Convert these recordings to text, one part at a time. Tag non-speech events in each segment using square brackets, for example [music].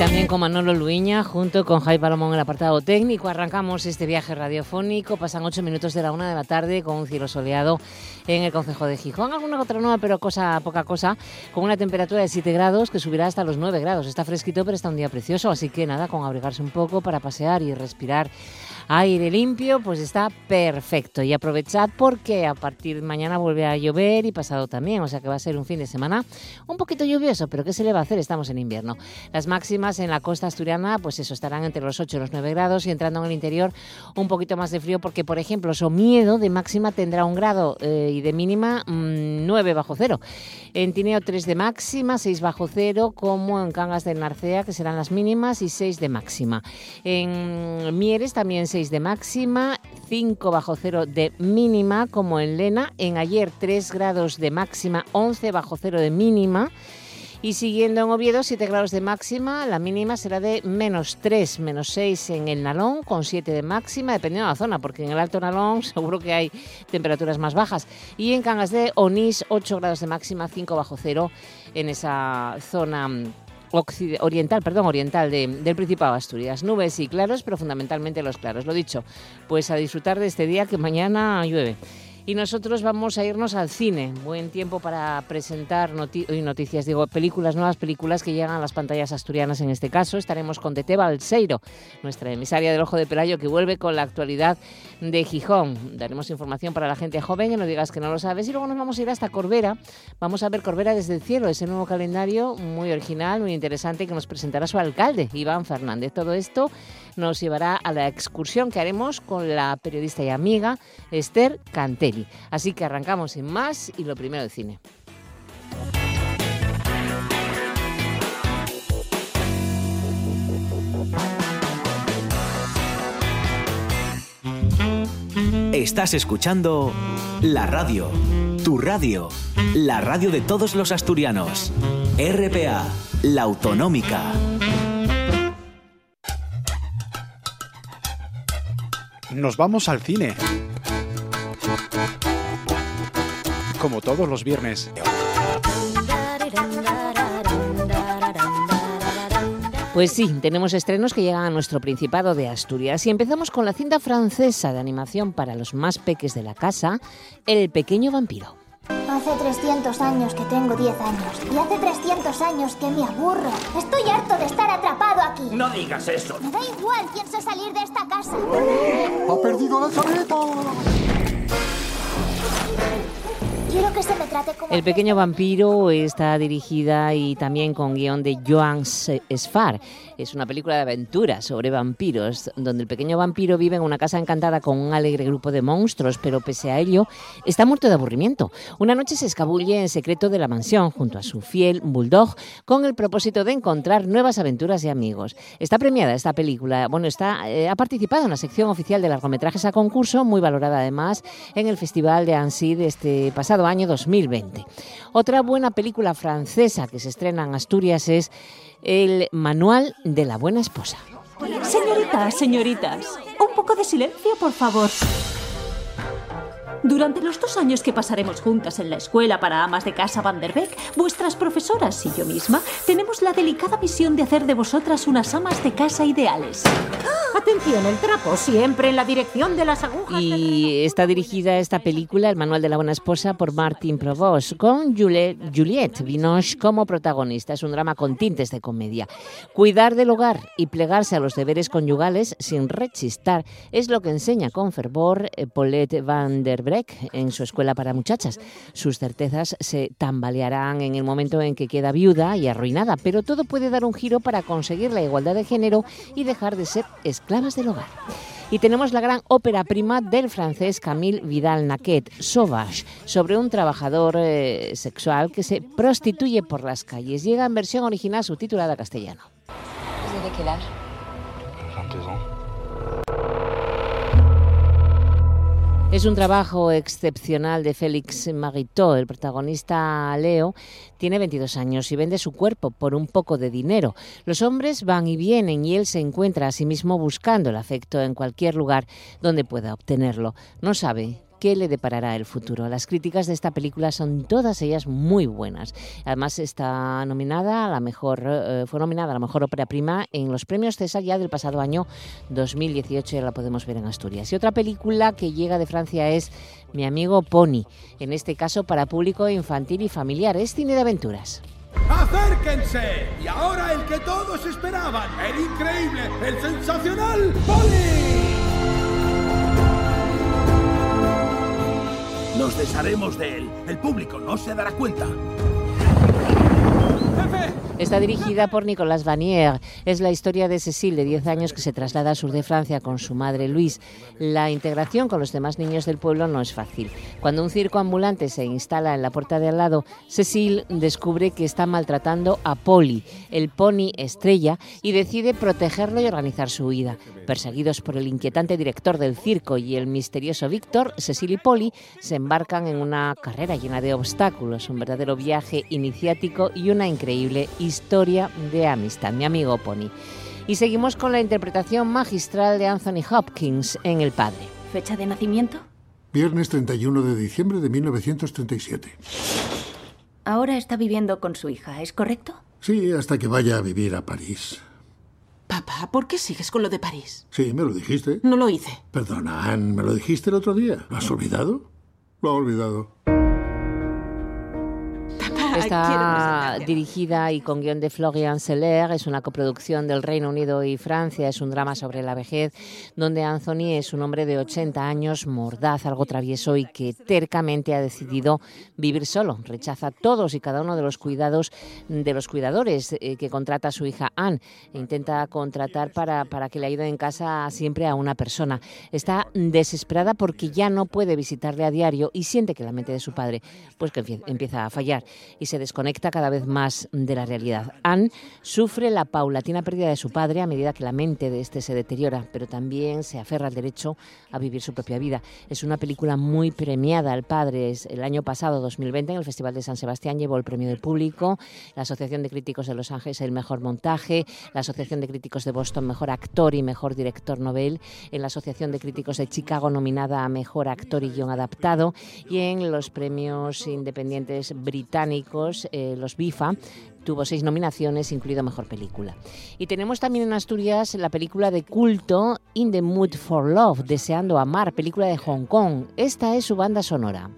También con Manolo Luiña, junto con Jai Palomón en el apartado técnico. Arrancamos este viaje radiofónico. Pasan ocho minutos de la una de la tarde con un cielo soleado en el Concejo de Gijón. Alguna otra nueva, pero cosa, poca cosa, con una temperatura de 7 grados que subirá hasta los 9 grados. Está fresquito, pero está un día precioso, así que nada, con abrigarse un poco para pasear y respirar aire limpio, pues está perfecto. Y aprovechad porque a partir de mañana vuelve a llover y pasado también, o sea que va a ser un fin de semana un poquito lluvioso, pero ¿qué se le va a hacer? Estamos en invierno. Las máximas en la costa asturiana, pues eso, estarán entre los 8 y los 9 grados y entrando en el interior un poquito más de frío porque, por ejemplo, Somiedo de máxima tendrá un grado eh, y de mínima 9 mm, bajo cero. En Tineo 3 de máxima, 6 bajo cero, como en Cangas del Narcea, que serán las mínimas, y 6 de máxima. En Mieres también 6 de máxima, 5 bajo cero de mínima, como en Lena. En ayer 3 grados de máxima, 11 bajo cero de mínima. Y siguiendo en Oviedo, 7 grados de máxima, la mínima será de menos 3, menos 6 en el Nalón, con 7 de máxima, dependiendo de la zona, porque en el Alto Nalón [laughs] seguro que hay temperaturas más bajas. Y en Cangas de Onís, 8 grados de máxima, 5 bajo cero en esa zona mm, oriental, perdón, oriental del Principado de Asturias. Nubes y claros, pero fundamentalmente los claros. Lo dicho, pues a disfrutar de este día que mañana llueve. Y nosotros vamos a irnos al cine. Buen tiempo para presentar noticias, digo, películas, nuevas películas que llegan a las pantallas asturianas en este caso. Estaremos con Tete Balseiro, nuestra emisaria del Ojo de Pelayo, que vuelve con la actualidad de Gijón. Daremos información para la gente joven, que no digas que no lo sabes. Y luego nos vamos a ir hasta Corbera. Vamos a ver Corbera desde el cielo, ese nuevo calendario muy original, muy interesante, que nos presentará su alcalde, Iván Fernández. Todo esto nos llevará a la excursión que haremos con la periodista y amiga Esther Cantelli. Así que arrancamos sin más y lo primero de cine. Estás escuchando la radio, tu radio, la radio de todos los asturianos. RPA, la autonómica. Nos vamos al cine. Como todos los viernes. Pues sí, tenemos estrenos que llegan a nuestro Principado de Asturias y empezamos con la cinta francesa de animación para los más peques de la casa, El pequeño vampiro. Hace 300 años que tengo 10 años. Y hace 300 años que me aburro. Estoy harto de estar atrapado aquí. No digas eso. Me da igual, pienso salir de esta casa. ¡Ha perdido la chaqueta! Quiero que se me trate como... El pequeño vampiro está dirigida y también con guion de Joan Sfar. Es una película de aventuras sobre vampiros, donde el pequeño vampiro vive en una casa encantada con un alegre grupo de monstruos, pero pese a ello está muerto de aburrimiento. Una noche se escabulle en secreto de la mansión junto a su fiel bulldog con el propósito de encontrar nuevas aventuras y amigos. Está premiada esta película, bueno, está, eh, ha participado en la sección oficial de largometrajes a concurso, muy valorada además en el Festival de Annecy de este pasado año 2020. Otra buena película francesa que se estrena en Asturias es el manual de la buena esposa. Señoritas, señoritas, un poco de silencio, por favor. Durante los dos años que pasaremos juntas en la escuela para amas de casa Van der Beek, vuestras profesoras y yo misma tenemos la delicada misión de hacer de vosotras unas amas de casa ideales. Atención, el trapo siempre en la dirección de las agujas. Y está dirigida esta película, El manual de la buena esposa, por Martin Provost, con Juliette Binoche como protagonista. Es un drama con tintes de comedia. Cuidar del hogar y plegarse a los deberes conyugales sin rechistar es lo que enseña con fervor eh, Paulette Van der Beek en su escuela para muchachas. Sus certezas se tambalearán en el momento en que queda viuda y arruinada, pero todo puede dar un giro para conseguir la igualdad de género y dejar de ser esclavas del hogar. Y tenemos la gran ópera prima del francés Camille Vidal Naquet, Sauvage, sobre un trabajador eh, sexual que se prostituye por las calles. Llega en versión original subtitulada castellano. ¿De qué Es un trabajo excepcional de Félix Maguitó. El protagonista Leo tiene 22 años y vende su cuerpo por un poco de dinero. Los hombres van y vienen y él se encuentra a sí mismo buscando el afecto en cualquier lugar donde pueda obtenerlo. No sabe qué le deparará el futuro. Las críticas de esta película son todas ellas muy buenas. Además está nominada a la mejor, eh, fue nominada a la mejor ópera prima en los premios César ya del pasado año 2018. Ya la podemos ver en Asturias. Y otra película que llega de Francia es Mi amigo Pony. En este caso para público infantil y familiar. Es cine de aventuras. ¡Acérquense! Y ahora el que todos esperaban, el increíble, el sensacional Pony. Nos desharemos de él. El público no se dará cuenta. Está dirigida por Nicolas Vanier. Es la historia de Cecile, de 10 años, que se traslada al sur de Francia con su madre Luis. La integración con los demás niños del pueblo no es fácil. Cuando un circo ambulante se instala en la puerta de al lado, Cecile descubre que está maltratando a Polly, el pony estrella, y decide protegerlo y organizar su huida. Perseguidos por el inquietante director del circo y el misterioso Víctor, Cecile y Polly se embarcan en una carrera llena de obstáculos, un verdadero viaje iniciático y una increíble historia de amistad. Mi amigo Pony. Y seguimos con la interpretación magistral de Anthony Hopkins en El Padre. ¿Fecha de nacimiento? Viernes 31 de diciembre de 1937. Ahora está viviendo con su hija, ¿es correcto? Sí, hasta que vaya a vivir a París. Papá, ¿por qué sigues con lo de París? Sí, me lo dijiste. No lo hice. Perdona, Anne, me lo dijiste el otro día. ¿Lo has olvidado? Lo ha olvidado. Está dirigida y con guion de Florian Seller, es una coproducción del Reino Unido y Francia, es un drama sobre la vejez, donde Anthony es un hombre de 80 años, mordaz, algo travieso y que tercamente ha decidido vivir solo. Rechaza todos y cada uno de los cuidados de los cuidadores eh, que contrata su hija Anne. E intenta contratar para, para que le ayude en casa siempre a una persona. Está desesperada porque ya no puede visitarle a diario y siente que la mente de su padre pues que empieza a fallar y se desconecta cada vez más de la realidad. Anne sufre la paulatina pérdida de su padre a medida que la mente de este se deteriora, pero también se aferra al derecho a vivir su propia vida. Es una película muy premiada. El padre el año pasado, 2020, en el Festival de San Sebastián llevó el premio del público, la Asociación de Críticos de Los Ángeles el mejor montaje, la Asociación de Críticos de Boston mejor actor y mejor director Nobel, en la Asociación de Críticos de Chicago nominada a mejor actor y guion adaptado y en los premios independientes británicos eh, los BIFA, tuvo seis nominaciones, incluido Mejor Película. Y tenemos también en Asturias la película de culto In the Mood for Love, Deseando Amar, película de Hong Kong. Esta es su banda sonora.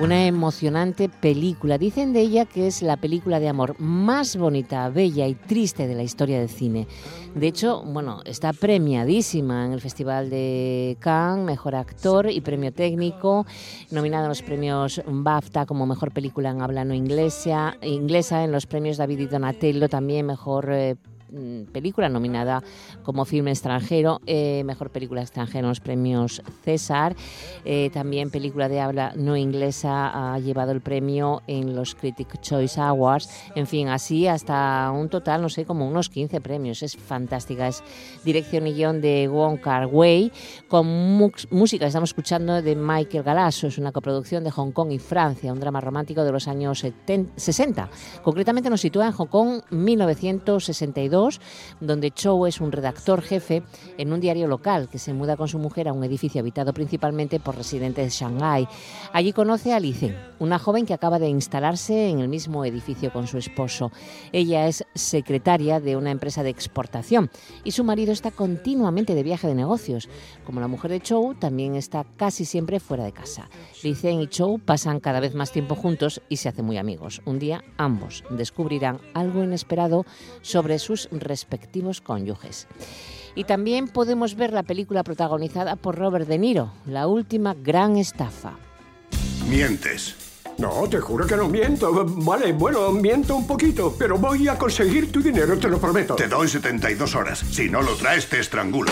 Una emocionante película. Dicen de ella que es la película de amor más bonita, bella y triste de la historia del cine. De hecho, bueno, está premiadísima en el Festival de Cannes, mejor actor y premio técnico, nominada en los premios BAFTA como mejor película en habla no inglesa, inglesa en los premios David y Donatello también mejor eh, película nominada como filme extranjero, eh, mejor película extranjera en los premios César. Eh, también película de habla no inglesa ha llevado el premio en los Critic Choice Awards. En fin, así hasta un total, no sé, como unos 15 premios. Es fantástica. Es dirección y guion de Wong Kar Wai con música estamos escuchando de Michael Galasso. Es una coproducción de Hong Kong y Francia, un drama romántico de los años 60. Concretamente nos sitúa en Hong Kong 1962 donde Chow es un redactor jefe en un diario local que se muda con su mujer a un edificio habitado principalmente por residentes de Shanghái. Allí conoce a Li Zeng, una joven que acaba de instalarse en el mismo edificio con su esposo. Ella es secretaria de una empresa de exportación y su marido está continuamente de viaje de negocios. Como la mujer de Chow, también está casi siempre fuera de casa. Li Zeng y Chow pasan cada vez más tiempo juntos y se hacen muy amigos. Un día ambos descubrirán algo inesperado sobre sus respectivos cónyuges. Y también podemos ver la película protagonizada por Robert De Niro, La última gran estafa. Mientes. No, te juro que no miento. Vale, bueno, miento un poquito, pero voy a conseguir tu dinero, te lo prometo. Te doy 72 horas. Si no lo traes, te estrangulo.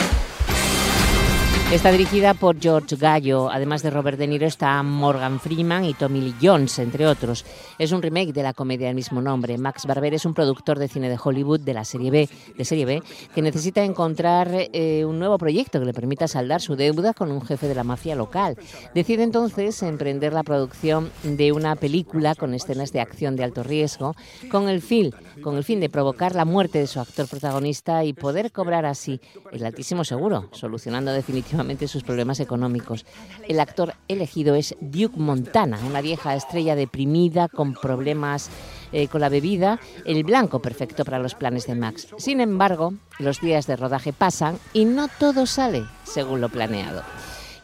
Está dirigida por George Gallo. Además de Robert De Niro está Morgan Freeman y Tommy Lee Jones, entre otros. Es un remake de la comedia del mismo nombre. Max Barber es un productor de cine de Hollywood de la serie B, de serie B, que necesita encontrar eh, un nuevo proyecto que le permita saldar su deuda con un jefe de la mafia local. Decide entonces emprender la producción de una película con escenas de acción de alto riesgo, con el fin, con el fin de provocar la muerte de su actor protagonista y poder cobrar así el altísimo seguro, solucionando definitivamente sus problemas económicos. El actor elegido es Duke Montana, una vieja estrella deprimida con problemas eh, con la bebida, el blanco perfecto para los planes de Max. Sin embargo, los días de rodaje pasan y no todo sale según lo planeado.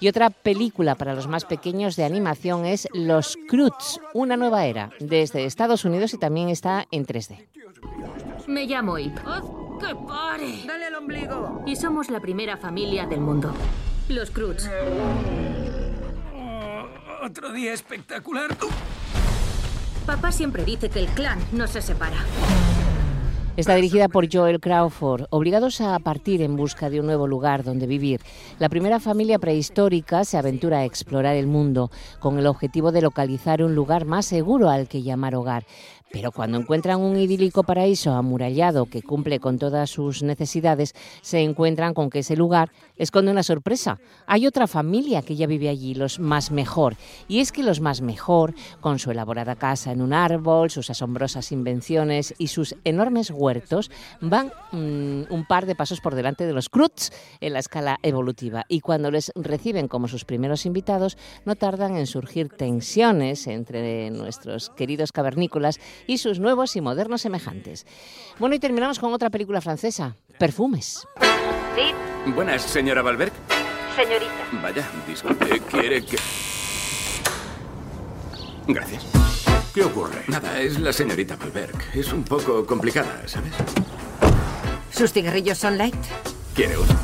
Y otra película para los más pequeños de animación es Los Croods, una nueva era, desde Estados Unidos y también está en 3D. Me llamo Ip. ¡Que pare! ¡Dale al ombligo! Y somos la primera familia del mundo. Los Croods. Oh, otro día espectacular. Papá siempre dice que el clan no se separa. Está dirigida por Joel Crawford, obligados a partir en busca de un nuevo lugar donde vivir. La primera familia prehistórica se aventura a explorar el mundo con el objetivo de localizar un lugar más seguro al que llamar hogar. Pero cuando encuentran un idílico paraíso amurallado que cumple con todas sus necesidades, se encuentran con que ese lugar esconde una sorpresa. Hay otra familia que ya vive allí, los más mejor. Y es que los más mejor, con su elaborada casa en un árbol, sus asombrosas invenciones y sus enormes huertos, van mmm, un par de pasos por delante de los Cruz en la escala evolutiva. Y cuando les reciben como sus primeros invitados, no tardan en surgir tensiones entre nuestros queridos cavernícolas y sus nuevos y modernos semejantes. Bueno, y terminamos con otra película francesa, Perfumes. ¿Sí? Buenas, señora Valberg. Señorita. Vaya, disculpe, ¿quiere que...? Gracias. ¿Qué ocurre? Nada, es la señorita Valberg. Es un poco complicada, ¿sabes? ¿Sus cigarrillos son light? ¿Quiere uno?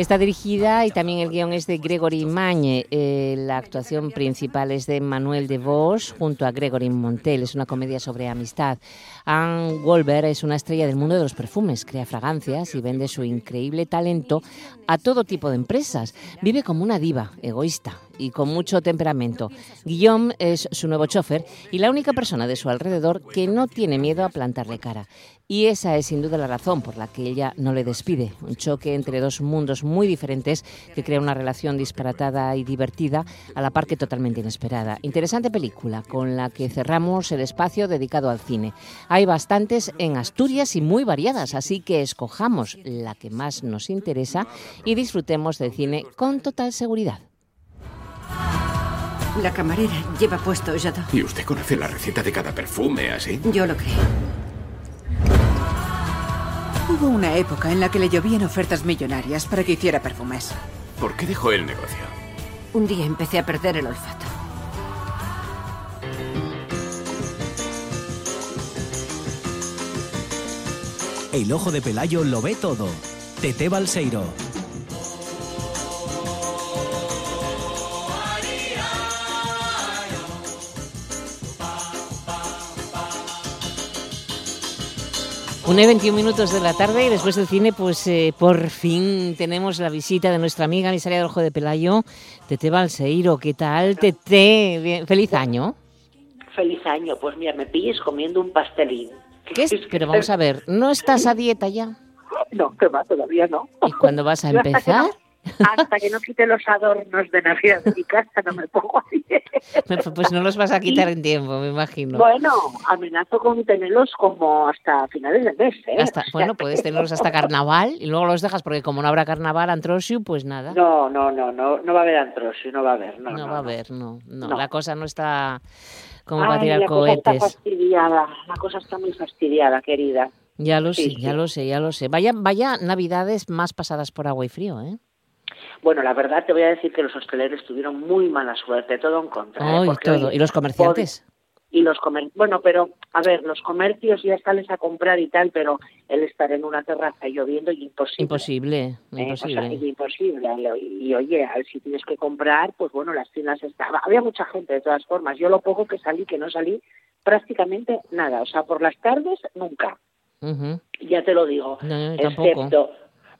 Está dirigida y también el guion es de Gregory Mañe. Eh, la actuación principal es de Manuel de Vos junto a Gregory Montel. Es una comedia sobre amistad. Anne Wolver es una estrella del mundo de los perfumes. Crea fragancias y vende su increíble talento a todo tipo de empresas. Vive como una diva, egoísta y con mucho temperamento. Guillaume es su nuevo chofer y la única persona de su alrededor que no tiene miedo a plantarle cara. Y esa es sin duda la razón por la que ella no le despide. Un choque entre dos mundos muy diferentes que crea una relación disparatada y divertida, a la par que totalmente inesperada. Interesante película con la que cerramos el espacio dedicado al cine. Hay bastantes en Asturias y muy variadas, así que escojamos la que más nos interesa y disfrutemos del cine con total seguridad. La camarera lleva puesto Jadot. ¿Y usted conoce la receta de cada perfume así? Yo lo creo. Hubo una época en la que le llovían ofertas millonarias para que hiciera perfumes. ¿Por qué dejó el negocio? Un día empecé a perder el olfato. El ojo de Pelayo lo ve todo. Tete Balseiro. Una y 21 minutos de la tarde y después del cine, pues eh, por fin tenemos la visita de nuestra amiga emisaria del Ojo de Pelayo, Tete Balseiro. ¿Qué tal, Tete? Bien, feliz año. Feliz año. Pues mira, me pilles comiendo un pastelín. ¿Qué es? Pero vamos a ver, ¿no estás a dieta ya? No, que va, todavía no. ¿Y cuándo vas a [laughs] empezar? Hasta que no quite los adornos de Navidad de mi casa no me pongo así. [laughs] Pues no los vas a quitar en tiempo, me imagino. Bueno, amenazo con tenerlos como hasta finales del mes. ¿eh? Hasta, bueno, puedes tenerlos hasta carnaval y luego los dejas porque como no habrá carnaval, Antrosiu, pues nada. No, no, no, no, no va a haber Antrosiu, no va a haber. No, no, no va a haber, no, no, No. La cosa no está como Ay, para tirar la cosa está cohetes. fastidiada, la cosa está muy fastidiada, querida. Ya lo Sí, sé, ya sí. lo sé, ya lo sé. Vaya, vaya navidades más pasadas por agua y frío, ¿eh? Bueno, la verdad te voy a decir que los hosteleros tuvieron muy mala suerte, todo en contra. ¿eh? Ay, Porque, todo. ¿Y los comerciantes? Y los comer bueno pero a ver los comercios ya sales a comprar y tal pero el estar en una terraza lloviendo y imposible Imposible, ¿eh? O sea, imposible. y, oye a ver, si tienes que comprar pues bueno las tiendas estaban había mucha gente de todas formas yo lo poco que salí que no salí prácticamente nada o sea por las tardes nunca ya te lo digo No, yo tampoco. excepto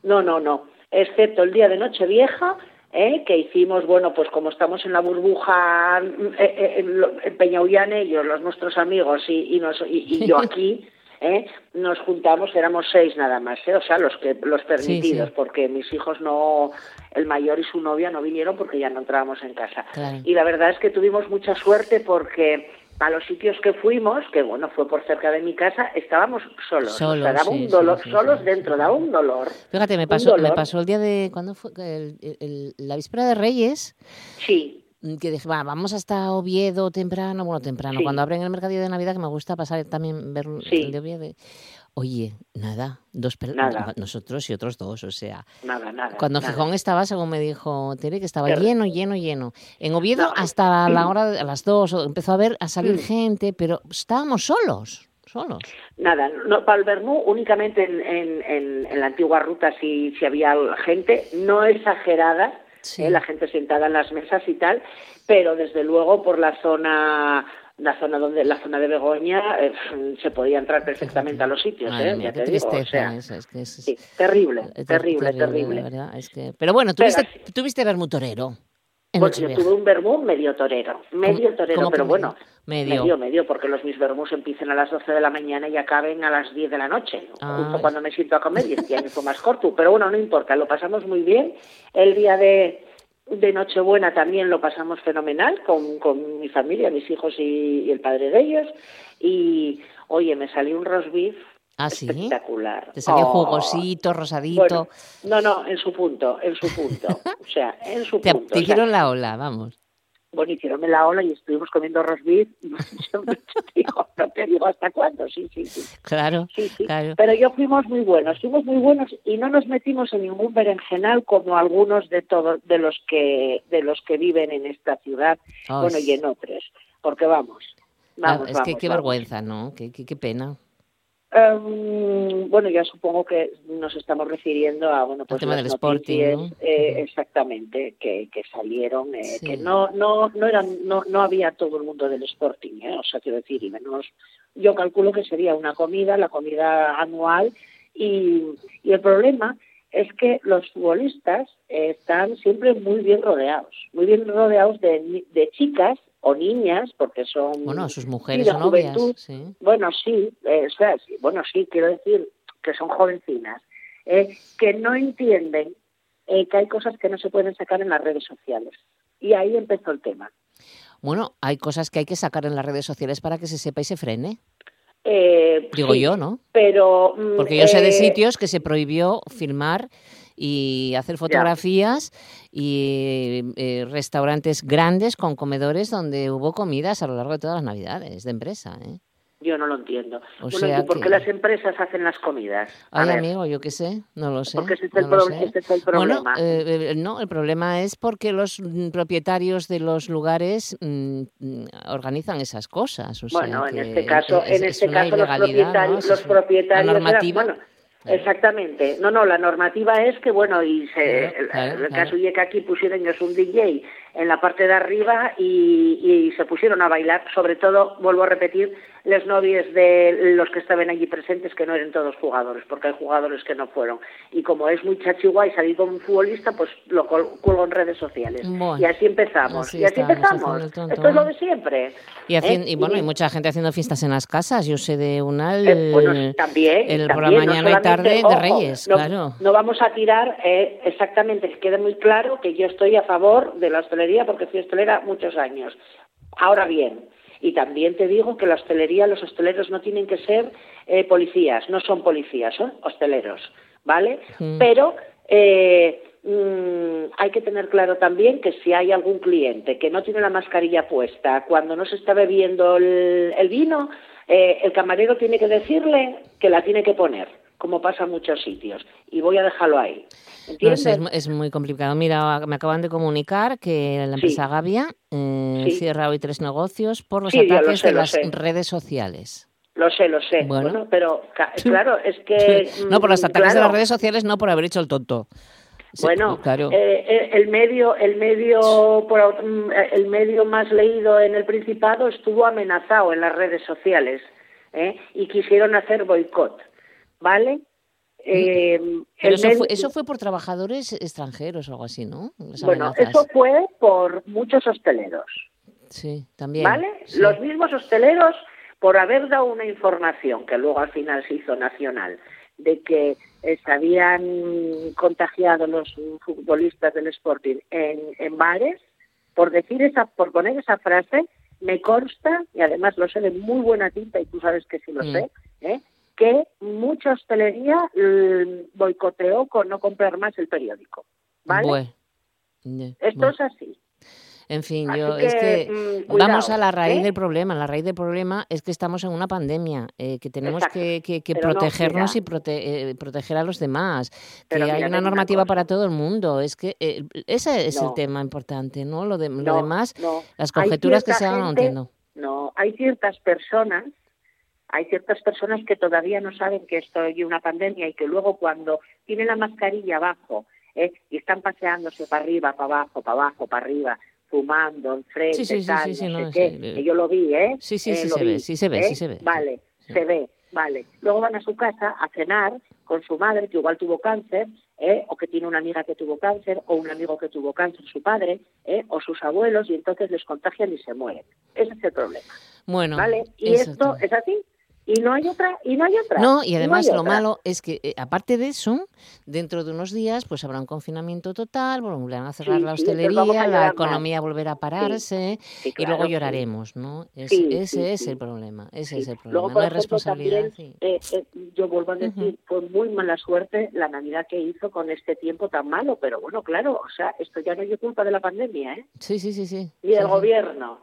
no no no excepto el día de Nochevieja, ¿eh? que hicimos, bueno, pues como estamos en la burbuja eh, en, en Peñaullán ellos, los nuestros amigos y, y, nos, y, y yo [laughs] aquí, ¿eh? nos juntamos, éramos seis nada más, ¿eh? o sea, los que los permitidos, Sí, sí. porque mis hijos no, el mayor y su novia no vinieron porque ya no entrábamos en casa. Claro. Y la verdad es que tuvimos mucha suerte porque a los sitios que fuimos, que bueno, fue por cerca de mi casa, estábamos solos. Solos, o sea, daba sí, un dolor, sí, sí, solos dentro, daba un dolor. Fíjate, me pasó, me pasó el día de. ¿Cuándo fue? El- el- la víspera de Reyes. Sí. Que dije, va, vamos hasta Oviedo temprano, bueno, temprano, cuando abren el mercadillo de Navidad, que me gusta pasar también ver Sí. el de Oviedo. Oye, nada, dos Nada. nosotros y otros dos, o sea. Nada, nada. Cuando nada. Gijón estaba, según me dijo Tere, que estaba lleno, lleno, lleno. En Oviedo No. hasta la hora, de, a las dos, empezó a ver, a salir Mm. gente, pero estábamos solos, solos. Nada, no, para el Bermú únicamente en, en, en, en la antigua ruta sí, sí había gente, no exagerada, Sí. eh, la gente sentada en las mesas y tal, pero desde luego por la zona la zona donde la zona de Begoña eh, se podía entrar perfectamente a los sitios, eh, mía, ya qué te digo, o sea, eso, es que es- sí, terrible, es terrible, terrible. verdad, es que... Pero bueno, Pero tuviste, tuviste vermú torero. Bueno, yo tuve un vermú medio torero, medio ¿Cómo- torero, pero bueno, Medio. medio, medio, porque los mis vermús empiezan a las 12 de la mañana y acaben a las 10 de la noche, Ah. justo cuando me siento a comer, y este año fue más corto, pero bueno, no importa, lo pasamos muy bien. El día de, de Nochebuena también lo pasamos fenomenal con, con mi familia, mis hijos y, y el padre de ellos, y oye, me salió un roast beef Ah, sí. espectacular. Te salió Oh. jugosito, rosadito. Bueno, no, no, en su punto, en su punto. [laughs] O sea, en su te, punto. te o sea, hicieron la ola, vamos. Bueno, hicieronme la ola y estuvimos comiendo te [laughs] digo, no te digo hasta cuándo, sí, sí, sí. Claro, Sí, sí. claro. Pero yo fuimos muy buenos, fuimos muy buenos y no nos metimos en ningún berenjenal como algunos de todos de los que de los que viven en esta ciudad, bueno y en otros, porque vamos, Ah, vamos, es que vamos, qué vamos. vergüenza, ¿no? Qué, qué, qué pena. Em, bueno, ya supongo que nos estamos refiriendo a bueno, pues tema las del Sporting, eh, exactamente, que, que salieron, eh, Sí. que no no no eran no no había todo el mundo del Sporting, ¿eh? o sea quiero decir, y menos yo calculo que sería una comida, la comida anual y, y el problema es que los futbolistas están siempre muy bien rodeados, muy bien rodeados de, de chicas o niñas, porque son Bueno, sus mujeres o novias, sí. Bueno, sí, eh, o sea, sí, bueno, sí, quiero decir que son jovencinas, eh, que no entienden eh, que hay cosas que no se pueden sacar en las redes sociales. Y ahí empezó el tema. Bueno, hay cosas que hay que sacar en las redes sociales para que se sepa y se frene. Digo yo, ¿no? Pero. mm, Porque yo sé de sitios que se prohibió filmar y hacer fotografías y eh, restaurantes grandes con comedores donde hubo comidas a lo largo de todas las navidades de empresa. ¿eh? Yo no lo entiendo. O bueno, sea ¿y por que- qué las empresas hacen las comidas? A Ay, ver, amigo, yo qué sé, no lo sé. Porque ese es el no sé. este es el problema. eh, eh, no, el problema es porque los mm, propietarios de los lugares mm, mm, organizan esas cosas. O sea bueno, en que este caso, es- en es este caso los ¿no? propietarios, los eran- normativa. bueno, exactamente. No, no, la normativa es que bueno, y se, Claro, el- claro, el, claro. caso y que aquí pusieron ellos un DJ en la parte de arriba y, y se pusieron a bailar, sobre todo, vuelvo a repetir, los novios de los que estaban allí presentes, que no eran todos jugadores, porque hay jugadores que no fueron. Y como es muy chachiguay salir con un futbolista, pues lo cuelgo en redes sociales. Bueno, y así empezamos, así y así empezamos. tonto, Esto es lo de siempre. Y, ¿eh? y bueno, hay mucha gente haciendo fiestas en las casas. Yo sé de una el, Eh, bueno, también, el por la también, no mañana y tarde solamente, de ojo, Reyes, no, claro. No vamos a tirar eh, exactamente, que quede muy claro que yo estoy a favor de la hostelería porque fui hostelera muchos años. Ahora bien, y también te digo que la hostelería, los hosteleros no tienen que ser eh, policías, no son policías, son hosteleros, ¿vale? Mm. Pero eh, mm, hay que tener claro también que si hay algún cliente que no tiene la mascarilla puesta cuando no se está bebiendo el, el vino, eh, el camarero tiene que decirle que la tiene que poner, como pasa en muchos sitios. Y voy a dejarlo ahí. Es, mu- es muy complicado. Mira, me acaban de comunicar que la empresa Gavia eh, Sí. cierra hoy tres negocios por los Sí, ataques sé, de las sé. redes sociales. Lo sé, lo sé. Bueno. Bueno, pero claro, es que... no, por los mm, ataques de las redes sociales, no por haber hecho el tonto. Sí, Bueno, claro. eh, eh, el medio, el medio, mm, eh, el medio más leído en el Principado estuvo amenazado en las redes sociales ¿eh? y quisieron hacer boicot, ¿vale? Eh, Pero eso fue, eso fue por trabajadores extranjeros o algo así, ¿no? Las bueno, amenazas. eso fue por muchos hosteleros, Sí, también. ¿vale? sí. Los mismos hosteleros por haber dado una información que luego al final se hizo nacional de que eh, se habían contagiado los futbolistas del Sporting en, en bares, por decir esa, por poner esa frase, me consta, y además lo sé de muy buena tinta, y tú sabes que sí lo Mm. sé, ¿eh? Que mucha hostelería mm, boicoteó con no comprar más el periódico. ¿Vale? Bue- Ya, Esto bueno. es así. En fin, Así yo que, es que mm, vamos cuidado, a la raíz ¿eh? del problema. La raíz del problema es que estamos en una pandemia, eh, que tenemos Exacto. que, que- que no, protegernos mira. y prote- eh, proteger a los demás. Pero que hay una una normativa cosa. para todo el mundo. Es que eh, ese es No. el tema importante, ¿no? Lo, de, lo No, demás, no. las conjeturas que se hagan, no entiendo. No, hay ciertas personas, hay ciertas personas que todavía no saben que esto es una pandemia y que luego cuando tienen la mascarilla abajo ¿eh? y están paseándose para arriba, para abajo, para abajo, para arriba, fumando enfrente, Sí, sí, tal, sí, sí, no sé no, qué, sí, eh. que yo lo vi, ¿eh? Sí, sí, Eh, sí lo se ve, vi, sí se ve, ¿eh? sí se ve. Vale, se ve, vale. Luego van a su casa a cenar con su madre, que igual tuvo cáncer, ¿eh? o que tiene una amiga que tuvo cáncer, o un amigo que tuvo cáncer, su padre, ¿eh? o sus abuelos, y entonces les contagian y se mueren. Ese es el problema. Bueno, ¿Vale? Y esto es así. Y no hay otra, y no hay otra. No, y además lo otra. malo es que, eh, aparte de eso, dentro de unos días pues habrá un confinamiento total, volverán a cerrar Sí, la hostelería, la economía volverá a pararse Sí, y luego lloraremos, ¿no? Es- ese es el problema, ese es el problema. Luego, no hay responsabilidad. también, eh, eh, yo vuelvo a decir, fue muy mala suerte la Navidad que hizo con este tiempo tan malo, pero bueno, claro, o sea, esto ya no es culpa de la pandemia, ¿eh? Sí, sí, sí, sí. Ni del gobierno.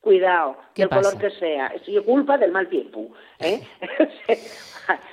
Cuidado, ¿Qué del color pasa? que sea. Es culpa del mal tiempo, ¿eh? [laughs]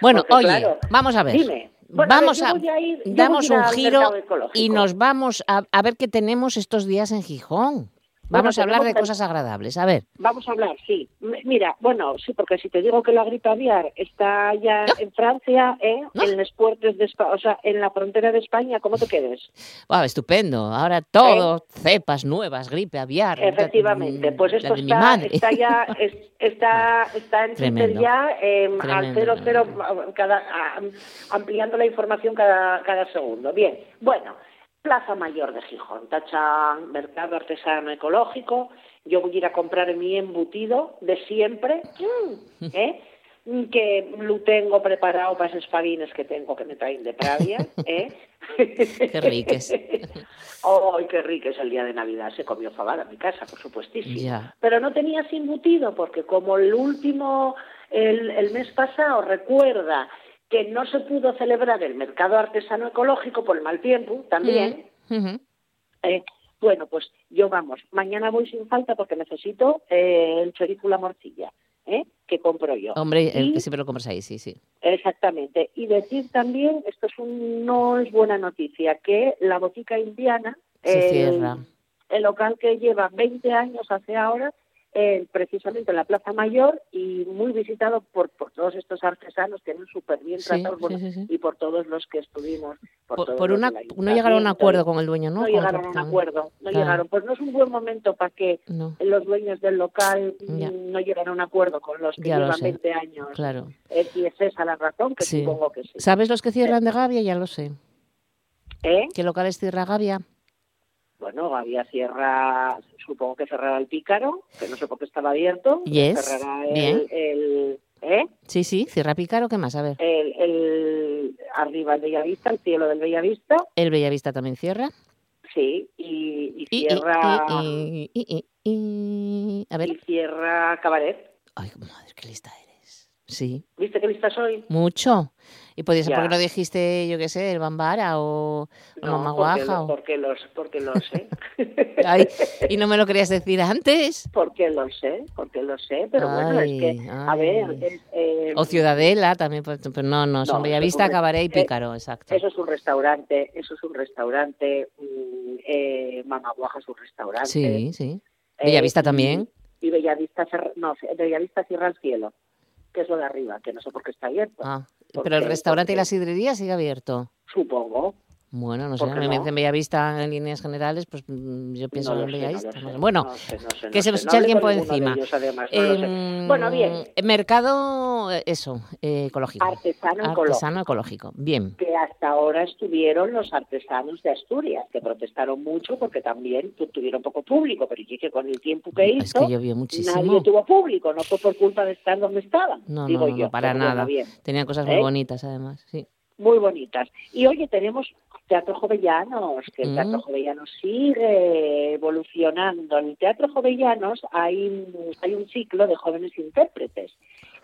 Bueno, Porque, oye, claro, vamos a ver. Dime. Bueno, ver, vamos a, a ir- damos a un giro y nos vamos a, a ver qué tenemos estos días en Gijón. Bueno, Vamos a hablar de cosas agradables. A ver. Vamos a hablar, sí. Mira, bueno, sí, porque si te digo que la gripe aviar está ya en Francia, ¿eh? en los puertos de España, o sea, en la frontera de España, ¿cómo te quedes? Wow, estupendo. Ahora todo, cepas nuevas, gripe aviar. Efectivamente, pues esto está, está ya, es- está, [laughs] está en Twitter ya eh, al Tremendo. cero cero, cada, a- ampliando la información cada, cada segundo. Bien, bueno, Plaza Mayor de Gijón, Tachán, Mercado Artesano Ecológico, yo voy a ir a comprar mi embutido de siempre, mm, ¿eh? que lo tengo preparado para esos fabines que tengo que me traen de Pravia, [laughs] ¿eh? Qué riques. [laughs] ¡Ay, qué rico es el día de Navidad! Se comió fabada en mi casa, por supuestísimo. Pero no tenías embutido, porque como el último, el, el mes pasado, recuerda que no se pudo celebrar el mercado artesano ecológico por el mal tiempo, también, eh, bueno, pues yo vamos, mañana voy sin falta porque necesito eh, el chorizo la morcilla, ¿eh? que compro yo. Hombre, Y- que siempre lo compras ahí, sí, sí. Exactamente. Y decir también, esto es un, no es buena noticia, que la botica indiana, Se el local que lleva 20 años hace ahora, eh, precisamente en la Plaza Mayor y muy visitado por, por todos estos artesanos que eran súper bien Sí, tratados bueno, sí, sí. y por todos los que estuvimos. Por, una, no llegaron a un acuerdo con el dueño, ¿no? No llegaron a un acuerdo, no Claro. llegaron. Pues no es un buen momento para que No. los dueños del local Ya. no lleguen a un acuerdo con los que Ya llevan sé. 20 años. Claro. Eh, y es esa la razón, que supongo que sí. ¿Sabes los que cierran de Gavia? Ya lo sé. ¿Eh? ¿Qué locales cierra Gavia? Bueno, había cierra, supongo que cerrará el Pícaro, que no sé por qué estaba abierto. Yes, Cerrará el, bien. el, ¿eh? Sí, sí, cierra Pícaro, ¿qué más? A ver. el, el- arriba el Bellavista, el cielo del Bellavista, El Bellavista también cierra. sí, y, y Y, y, cierra y, A ver. y cierra Cabaret. Ay, madre, qué lista eres. Sí, ¿Viste qué lista soy? mucho. ¿Y podías, por qué no dijiste, yo qué sé, el Bambara o, o Mamá porque, Guaja? lo, o- porque los, porque lo sé. [laughs] Ay, y no me lo querías decir antes. Porque lo sé, porque lo sé, pero bueno, es que, Ay, a ver, es, eh, O Ciudadela también, pues, pero no, no, son No, Bellavista, Cabaret y eh, Pícaro, exacto. Eso es un restaurante, eso es un restaurante, mm, eh, Mamaguaja es un restaurante. Sí, sí. Eh, Bellavista también. Y Bellavista, no, Bellavista cierra el cielo, que es lo de arriba, que no sé por qué está abierto. Ah, ¿Por pero el restaurante y la sidrería sigue abierto. Supongo, Bueno, no sé, ¿Por qué me no? dicen Bellavista en líneas generales, pues mm, yo pienso No en sé, no Bellavista. sé, bueno, no sé, que se nos echa el tiempo encima. ellos, además. Em, Bueno, bien. Mercado, eh, eso, eh, ecológico. Artesano ecológico. Artesano ecológico. Bien. que hasta ahora estuvieron los artesanos de Asturias, que protestaron mucho porque también tu- tuvieron poco público, pero yo que con el tiempo que hizo, Es que llovió muchísimo. nadie tuvo público, no fue por culpa de estar donde estaban, No, digo no, no, yo. para nada. bien. Tenían cosas muy ¿Eh? bonitas, además. Sí. muy bonitas. Y oye, tenemos Teatro Jovellanos, que el Mm. Teatro Jovellanos sigue evolucionando. En el Teatro Jovellanos hay, un- hay un ciclo de jóvenes intérpretes.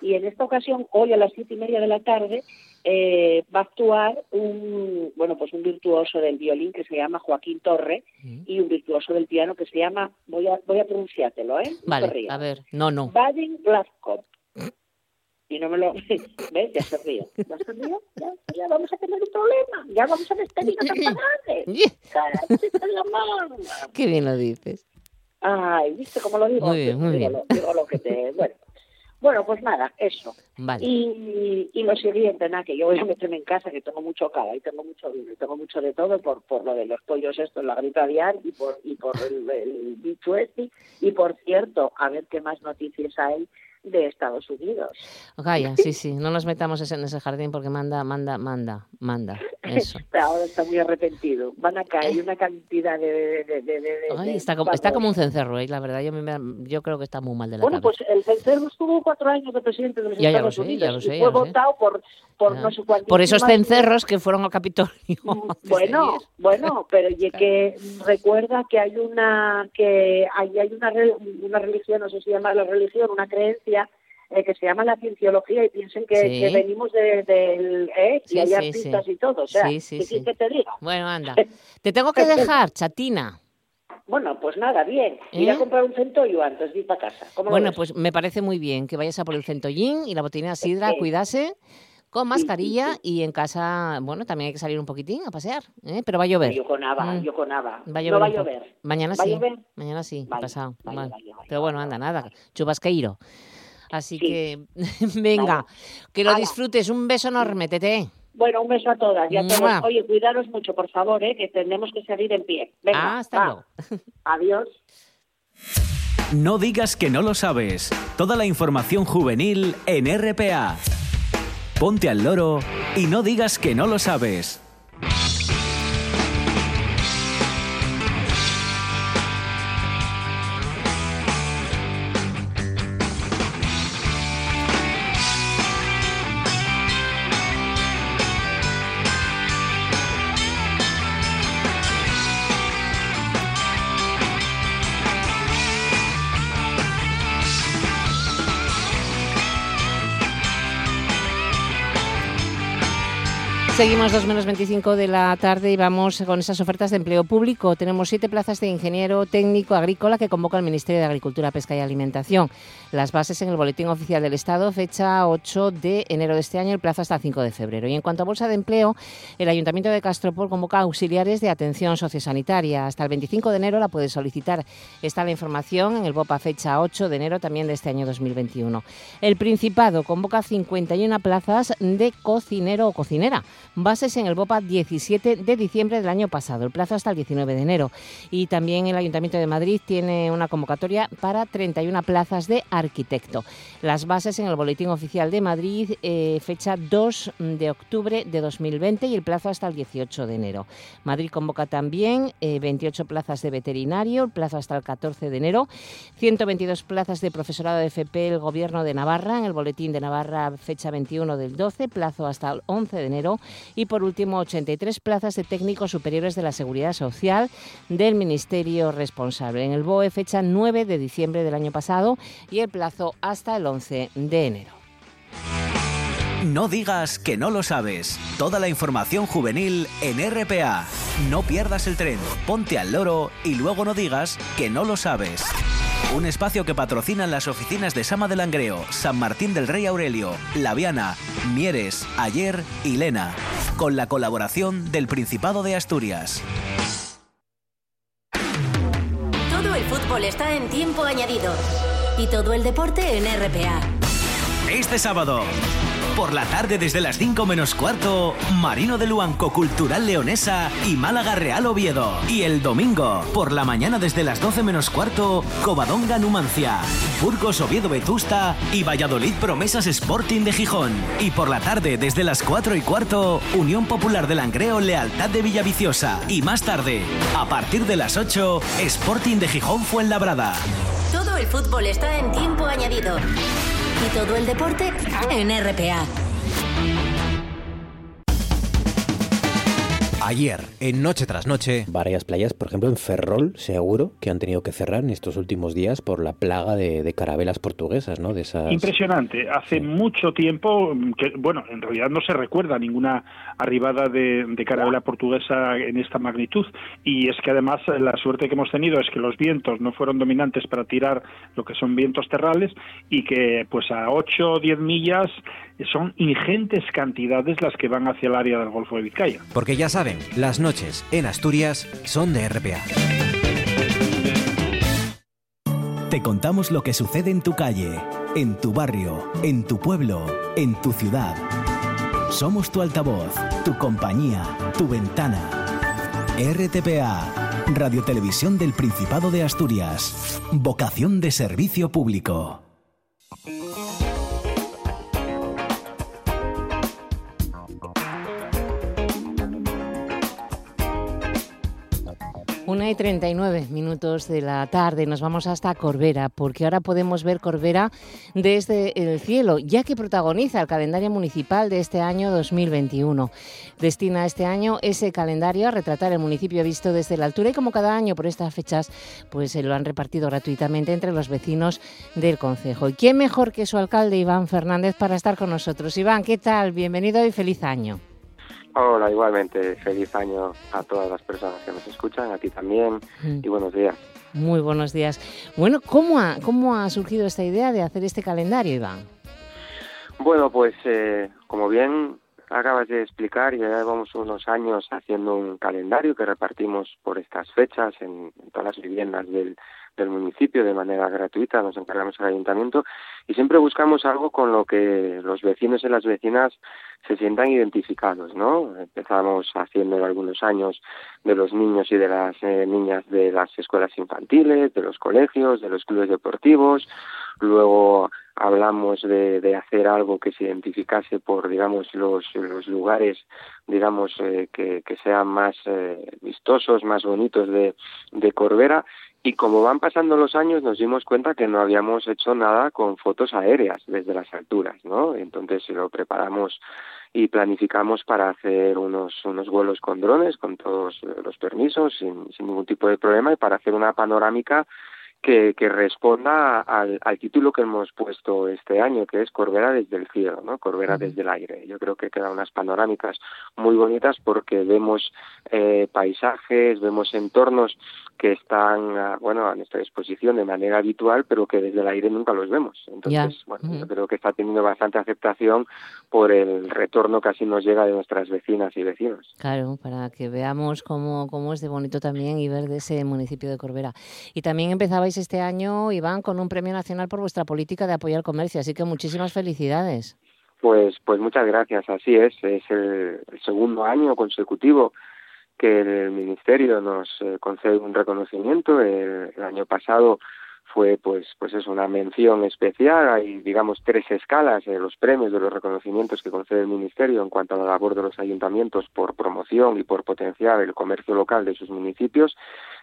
Y en esta ocasión, hoy a las siete y media de la tarde, eh, va a actuar un, bueno, pues un virtuoso del violín que se llama Joaquín Torre y un virtuoso del piano que se llama, voy a, voy a pronunciártelo, ¿eh? Vale, a ver. No, no. Vadim Glasgow. Y no me lo... [laughs] ¿Ves? Ya se río. ¿Ya se río? Ya, ya vamos a tener un problema. Ya vamos a despedir a Santa Grande. [laughs] Qué bien lo dices. Ay, ¿viste cómo lo digo? Muy bien, muy digo, bien. Lo, digo lo que te... Bueno. Bueno, pues nada, eso. Vale. Y, y lo siguiente, nada, que yo voy a meterme en casa, que tengo mucho cava y tengo mucho vino y tengo mucho de todo por, por lo de los pollos estos, la gripe aviar y por, y por el, el bicho este. Y por cierto, a ver qué más noticias hay de Estados Unidos. Calla, sí, sí. No nos metamos en ese jardín porque manda, manda, manda, manda. Eso. Pero [laughs] ahora está muy arrepentido. Van a caer una cantidad de... de, de, de- Ay, está, como, está como un cencerro, ¿eh? la verdad. Yo, me, yo creo que está muy mal de la Bueno, cabeza. pues el cencerro estuvo cuatro años de presidente de los Ya, ya lo Estados sé, Unidos ya lo sé, y fue lo sé. votado por, por no sé cuántos... Por esos cencerros que fueron al Capitolio. [laughs] Bueno, bueno, pero y [laughs] que recuerda que hay una que hay, hay una una religión, no sé si llama la religión, una creencia eh, que se llama la cienciología y piensen que, Sí. que venimos de- del ¿eh? Sí, y hay sí, artistas y todo, o sea, ¿qué que te diga? Bueno, anda. [laughs] Te tengo que [laughs] dejar, chatina. Bueno, pues nada, bien. Ir ¿Eh? a comprar un centollo antes de ir para casa. ¿Cómo lo Bueno, pues me parece muy bien que vayas a por el centollín y la botellina de sidra, cuidase con mascarilla y en casa, bueno, también hay que salir un poquitín a pasear, ¿eh? pero va a llover. Yo con Ava, Mm. yo con Ava. Va a llover no va a un poco. llover. Mañana ¿Va a sí. llover? Mañana sí, Vale, pasado. vale, vale, Pero bueno, anda, nada. Chubasqueiro. Así que, [laughs] venga, Vale. que lo disfrutes. Un beso enorme, Tete. Bueno, un beso a todas y a todos. Oye, cuidaros mucho, por favor, ¿eh? que tenemos que salir en pie. Venga, Ah, hasta va. luego. [laughs] Adiós. No digas que no lo sabes. Toda la información juvenil en RPA. Ponte al loro y no digas que no lo sabes. Seguimos 2 menos 25 de la tarde y vamos con esas ofertas de empleo público. Tenemos siete plazas de ingeniero técnico agrícola que convoca el Ministerio de Agricultura, Pesca y Alimentación. Las bases en el Boletín Oficial del Estado, fecha 8 de enero de este año, el plazo hasta el 5 de febrero. Y en cuanto a bolsa de empleo, el Ayuntamiento de Castropol convoca auxiliares de atención sociosanitaria. Hasta el 25 de enero la puede solicitar. Está la información en el BOPA, fecha 8 de enero también de este año 2021. El Principado convoca 51 plazas de cocinero o cocinera. Bases en el BOPA 17 de diciembre del año pasado, el plazo hasta el 19 de enero. Y también el Ayuntamiento de Madrid tiene una convocatoria para 31 plazas de arquitecto. Las bases en el Boletín Oficial de Madrid, eh, fecha 2 de octubre de 2020 y el plazo hasta el 18 de enero. Madrid convoca también eh, 28 plazas de veterinario, el plazo hasta el 14 de enero, 122 plazas de profesorado de FP el Gobierno de Navarra, en el Boletín de Navarra, fecha 21 del 12, plazo hasta el 11 de enero, y por último 83 plazas de técnicos superiores de la Seguridad Social del Ministerio responsable. En el BOE, fecha 9 de diciembre del año pasado y el plazo hasta el 11 de enero. No digas que no lo sabes. Toda la información juvenil en RPA. No pierdas el tren, ponte al loro y luego no digas que no lo sabes. Un espacio que patrocinan las oficinas de Sama de Langreo, San Martín del Rey Aurelio, Laviana, Mieres, Ayer y Lena. Con la colaboración del Principado de Asturias. Todo el fútbol está en tiempo añadido. Y todo el deporte en RPA. Este sábado, Por la tarde desde las 5 menos cuarto, Marino de Luanco Cultural Leonesa y Málaga Real Oviedo. Y el domingo, por la mañana desde las 12 menos cuarto, Covadonga Numancia, Burgos Oviedo Vetusta y Valladolid Promesas Sporting de Gijón. Y por la tarde desde las 4 y cuarto, Unión Popular de Langreo Lealtad de Villaviciosa. Y más tarde, a partir de las 8, Sporting de Gijón Fuenlabrada. Todo el fútbol está en tiempo añadido. Y todo el deporte en RPA. Ayer, en Noche tras Noche. Varias playas, por ejemplo en Ferrol, seguro que han tenido que cerrar en estos últimos días por la plaga de, carabelas portuguesas, ¿no? De esas... Impresionante. Hace mucho tiempo, que, bueno, en realidad no se recuerda ninguna arribada de, carabela portuguesa en esta magnitud. Y es que además la suerte que hemos tenido es que los vientos no fueron dominantes para tirar lo que son vientos terrales y que pues a 8 o 10 millas son ingentes cantidades las que van hacia el área del Golfo de Vizcaya. Porque ya saben, las noches en Asturias son de RPA. Te contamos lo que sucede en tu calle, en tu barrio, en tu pueblo, en tu ciudad. Somos tu altavoz, tu compañía, tu ventana. RTPA, Radio Televisión del Principado de Asturias. Vocación de servicio público. Una y 39 minutos de la tarde, nos vamos hasta Corbera, porque ahora podemos ver Corbera desde el cielo, ya que protagoniza el calendario municipal de este año 2021. Destina este año ese calendario a retratar el municipio visto desde la altura y como cada año por estas fechas, pues se lo han repartido gratuitamente entre los vecinos del concejo. ¿Y quién mejor que su alcalde Iván Fernández para estar con nosotros? Iván, ¿qué tal? Bienvenido y feliz año. Hola, igualmente. Feliz año a todas las personas que nos escuchan, a ti también, mm. y buenos días. Muy buenos días. Bueno, ¿cómo ha, ¿cómo ha surgido esta idea de hacer este calendario, Iván? Bueno, pues eh, como bien acabas de explicar, ya llevamos unos años haciendo un calendario que repartimos por estas fechas en todas las viviendas del, del municipio de manera gratuita, nos encargamos al ayuntamiento y siempre buscamos algo con lo que los vecinos y las vecinas se sientan identificados, ¿no? Empezamos haciendo algunos años de los niños y de las eh, niñas de las escuelas infantiles, de los colegios, de los clubes deportivos, luego hablamos de, de hacer algo que se identificase por, digamos, los, los lugares, digamos, eh, que, que sean más eh, vistosos, más bonitos de, de Corbera y como van pasando los años nos dimos cuenta que no habíamos hecho nada con fotos aéreas desde las alturas, ¿no? Entonces lo preparamos y planificamos para hacer unos, unos vuelos con drones, con todos los permisos, sin, sin ningún tipo de problema, y para hacer una panorámica que, que responda al, al, título que hemos puesto este año, que es Corbera desde el cielo, ¿no? Corbera desde el aire. Yo creo que quedan unas panorámicas muy bonitas porque vemos eh, paisajes, vemos entornos que están, ah, bueno, a nuestra disposición de manera habitual, pero que desde el aire nunca los vemos. Entonces, bueno, yo creo que está teniendo bastante aceptación por el retorno que así nos llega de nuestras vecinas y vecinos. Claro, para que veamos cómo, cómo es de bonito también y ver de ese municipio de Corbera. Y también este año, Iván, con un premio nacional por vuestra política de apoyar el comercio, así que muchísimas felicidades. Pues, pues muchas gracias, así es, es el, segundo año consecutivo que el Ministerio nos eh, concede un reconocimiento. El, año pasado fue pues pues es una mención especial hay digamos tres escalas de los premios de los reconocimientos que concede el ministerio en cuanto a la labor de los ayuntamientos por promoción y por potenciar el comercio local de sus municipios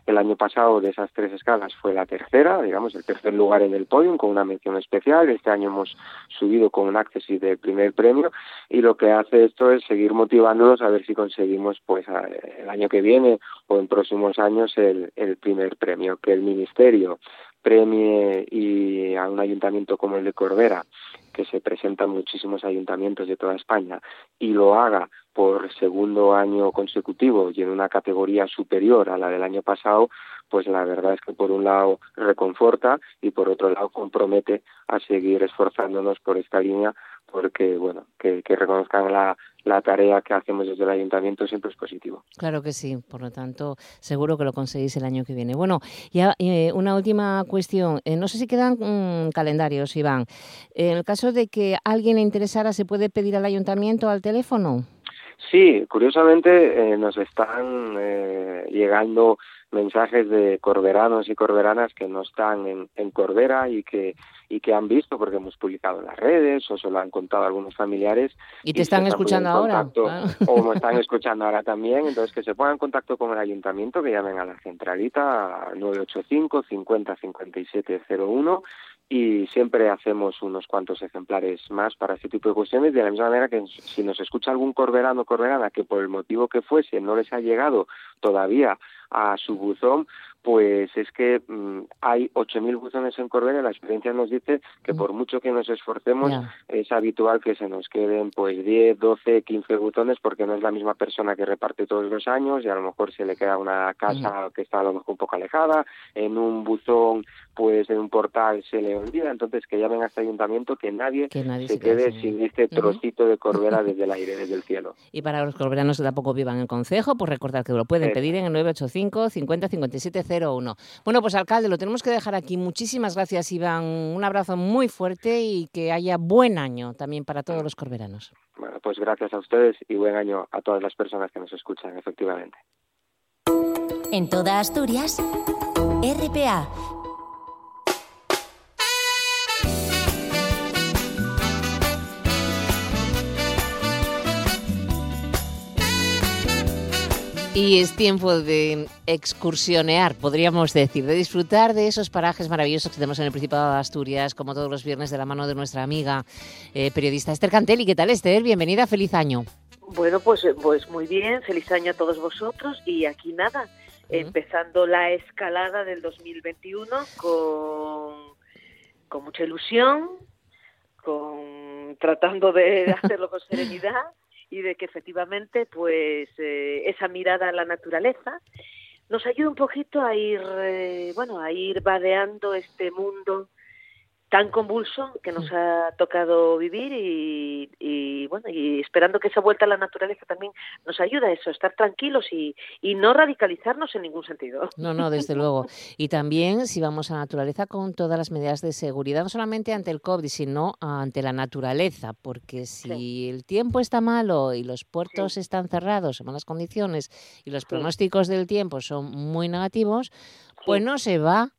el año pasado de esas tres escalas fue la tercera, digamos, el tercer lugar en el podium con una mención especial. Este año hemos subido con un accesi del primer premio y lo que hace esto es seguir motivándonos a ver si conseguimos pues el año que viene o en próximos años el, el primer premio. Que el Ministerio premie y a un ayuntamiento como el de Corbera que se presentan muchísimos ayuntamientos de toda España y lo haga por segundo año consecutivo y en una categoría superior a la del año pasado, pues la verdad es que por un lado reconforta y por otro lado compromete a seguir esforzándonos por esta línea porque bueno, que, reconozcan la, la tarea que hacemos desde el ayuntamiento siempre es positivo. Claro que sí, por lo tanto, seguro que lo conseguís el año que viene. Bueno, ya eh, una última cuestión. Eh, no sé si quedan mm, calendarios, Iván. En el caso de que alguien le interesara, ¿se puede pedir al ayuntamiento al teléfono? Sí, curiosamente nos están llegando mensajes de corberanos y corberanas que no están en, en Corbera y que y que han visto porque hemos publicado en las redes o se lo han contado algunos familiares. Y te están escuchando ahora. O me están escuchando ahora también, entonces que se pongan en contacto con el ayuntamiento, que llamen a la centralita 985 50 57 01 y siempre hacemos unos cuantos ejemplares más para este tipo de cuestiones, de la misma manera que si nos escucha algún corberano o corberana que por el motivo que fuese no les ha llegado todavía a su buzón, pues es que mm, hay 8.000 buzones en Corbera y la experiencia nos dice que por mucho que nos esforcemos es habitual que se nos queden pues 10, 12, 15 buzones porque no es la misma persona que reparte todos los años y a lo mejor se le queda una casa que está a lo mejor un poco alejada, en un buzón pues en un portal se le olvida, entonces que llamen a este ayuntamiento que nadie, se, quede sin este trocito de Corbera desde el [laughs] aire, desde el cielo. Y para los corberanos que tampoco vivan en el concejo, pues recordar que lo pueden pedir en el 985 50 57 01. Bueno, pues alcalde, lo tenemos que dejar aquí. Muchísimas gracias, Iván. Un abrazo muy fuerte y que haya buen año también para todos los corberanos. Bueno, pues gracias a ustedes y buen año a todas las personas que nos escuchan, efectivamente. En toda Asturias, RPA Y es tiempo de excursionear, podríamos decir, de disfrutar de esos parajes maravillosos que tenemos en el Principado de Asturias, como todos los viernes de la mano de nuestra amiga eh, periodista Esther Cantelli. ¿Qué tal, Esther? Bienvenida, feliz año. Bueno, pues, pues muy bien, feliz año a todos vosotros y aquí nada, empezando la escalada del 2021 con, con mucha ilusión, con tratando de [laughs] hacerlo con serenidad y de que efectivamente pues eh, esa mirada a la naturaleza nos ayuda un poquito a ir eh, bueno a ir vadeando este mundo tan convulso que nos ha tocado vivir y, bueno y esperando que esa vuelta a la naturaleza también nos ayude a eso, estar tranquilos y, y no radicalizarnos en ningún sentido. No, no, desde [laughs] luego. Y también si vamos a la naturaleza con todas las medidas de seguridad, no solamente ante el COVID, sino ante la naturaleza, porque si el tiempo está malo y los puertos están cerrados en malas condiciones y los pronósticos del tiempo son muy negativos, pues no se va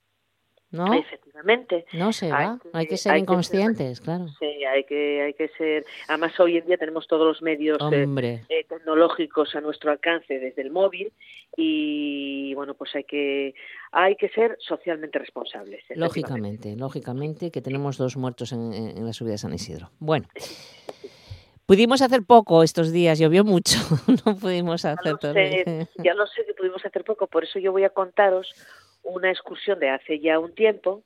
¿no? Efectivamente. No se va, hay que, ser inconscientes, claro. Sí, hay que, hay que ser. Además, hoy en día tenemos todos los medios eh, eh, tecnológicos a nuestro alcance desde el móvil y, bueno, pues hay que, hay que ser socialmente responsables. Lógicamente, lógicamente, que tenemos dos muertos en, la subida de San Isidro. Bueno. Pudimos hacer poco estos días, llovió mucho, [laughs] no pudimos hacer todo. ya lo sé que pudimos hacer poco, por eso yo voy a contaros una excursión de hace ya un tiempo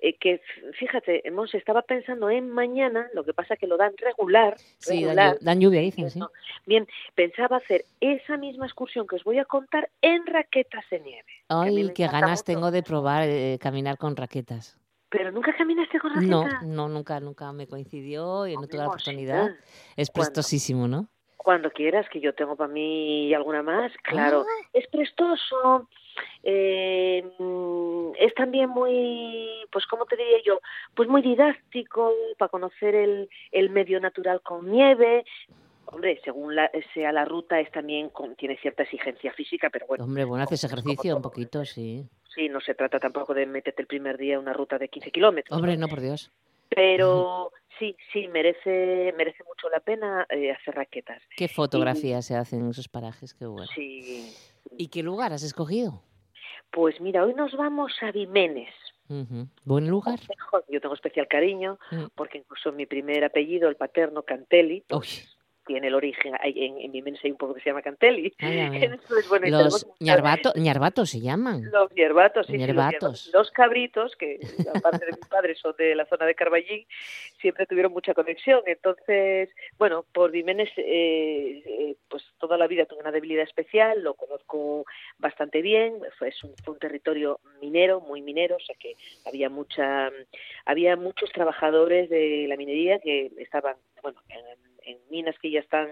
eh, que fíjate, hemos estaba pensando en mañana, lo que pasa que lo dan regular. Sí, dan, lluvia, dicen, sí. Bien, pensaba hacer esa misma excursión que os voy a contar en raquetas de nieve. Ay, qué ganas tengo de probar eh, caminar con raquetas. ¿Pero nunca caminaste con raquetas? No, no, nunca, nunca me coincidió y no tuve la oportunidad. Es prestosísimo, ¿no? Cuando quieras, que yo tengo para mí alguna más, claro. Ah. Es prestoso, eh, es también muy, pues ¿cómo te diría yo? Pues muy didáctico para conocer el, el medio natural con nieve. Hombre, según la, sea la ruta, es también tiene cierta exigencia física, pero bueno. Hombre, bueno, haces ejercicio un poquito, sí. Sí, no se trata tampoco de meterte el primer día una ruta de 15 kilómetros. Hombre, no, por Dios. Pero sí, sí, merece, merece mucho la pena eh, hacer raquetas. ¿Qué fotografías se hacen en esos parajes? Qué bueno. Sí. ¿Y qué lugar has escogido? Pues mira, hoy nos vamos a Vimenes. ¿Buen lugar? Yo tengo especial cariño mm. porque incluso mi primer apellido, el paterno Cantelli, tiene el origen, en, en hay un pueblo que se llama Cantelli. los ñarbatos se llaman. Los ñerbatos, sí, los, cabritos, que aparte de mis padres son de la zona de Carballín, siempre tuvieron mucha conexión. Entonces, bueno, por Vimenes, eh, eh, pues toda la vida tuve una debilidad especial, lo conozco bastante bien, fue, un, fue un territorio minero, muy minero, o sea que había mucha, había muchos trabajadores de la minería que estaban bueno, en, minas que ya están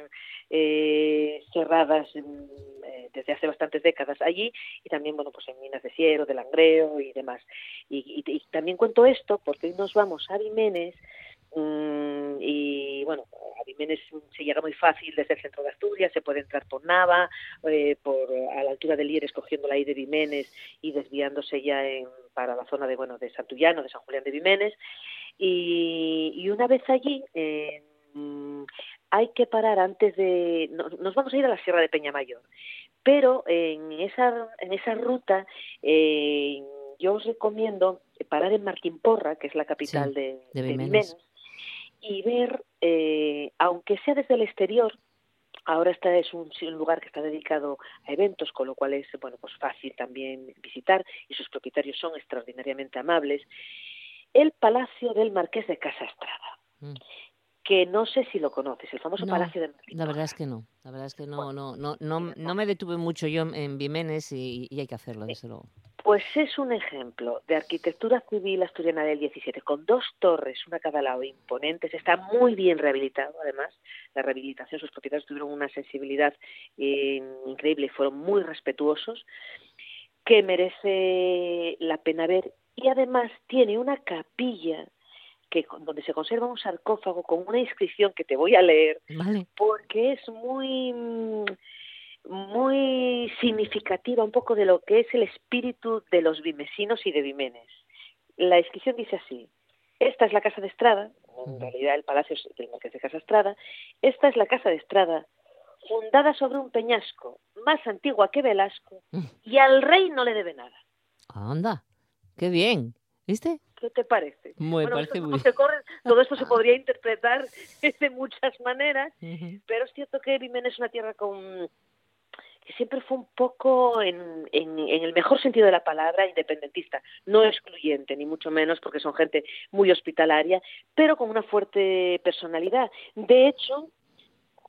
eh, cerradas eh, desde hace bastantes décadas allí y también, bueno, pues en minas de Ciero, de Langreo y demás. Y, y, también cuento esto porque hoy nos vamos a Vimenes mm, y bueno, a Vimenes se llega muy fácil desde el centro de Asturias, se puede entrar por Nava, eh, por a la altura de Lieres cogiendo la I de Vimenes y desviándose ya en, para la zona de bueno de Santullano, de San Julián de Vimenes y, y una vez allí eh, hay que parar antes de... Nos vamos a ir a la Sierra de Peñamayor, pero en esa, en esa ruta eh, yo os recomiendo parar en Martín Porra, que es la capital de, de, y ver, eh, aunque sea desde el exterior, ahora esta es un, un, lugar que está dedicado a eventos, con lo cual es bueno pues fácil también visitar y sus propietarios son extraordinariamente amables. El Palacio del Marqués de Casa Estrada. Mm que no sé si lo conoces, el famoso Palacio de Martín. La verdad es que no, la verdad es que no, no, no, no, no me detuve mucho yo en Vimenes y, hay que hacerlo, desde luego. Pues es un ejemplo de arquitectura civil asturiana del 17, con dos torres, una a cada lado, imponentes. Está muy bien rehabilitado, además. La rehabilitación, sus propietarios tuvieron una sensibilidad eh, increíble, fueron muy respetuosos, que merece la pena ver. Y además tiene una capilla que donde se conserva un sarcófago con una inscripción que te voy a leer, porque es muy muy significativa un poco de lo que es el espíritu de los vimesinos y de Vimenes. La inscripción dice así: esta es la casa de Estrada, en realidad el palacio es del Marqués de Casa Estrada. Esta es la casa de Estrada, fundada sobre un peñasco, más antigua que Velasco, mm. y al rey no le debe nada. Anda, qué bien. ¿Viste? ¿Qué te parece? Parece muy... todo esto se [laughs] podría interpretar [laughs] de muchas maneras, pero es cierto que Vimen es una tierra con que siempre fue un poco, en, en, el mejor sentido de la palabra, independentista, no excluyente, ni mucho menos, porque son gente muy hospitalaria, pero con una fuerte personalidad. De hecho,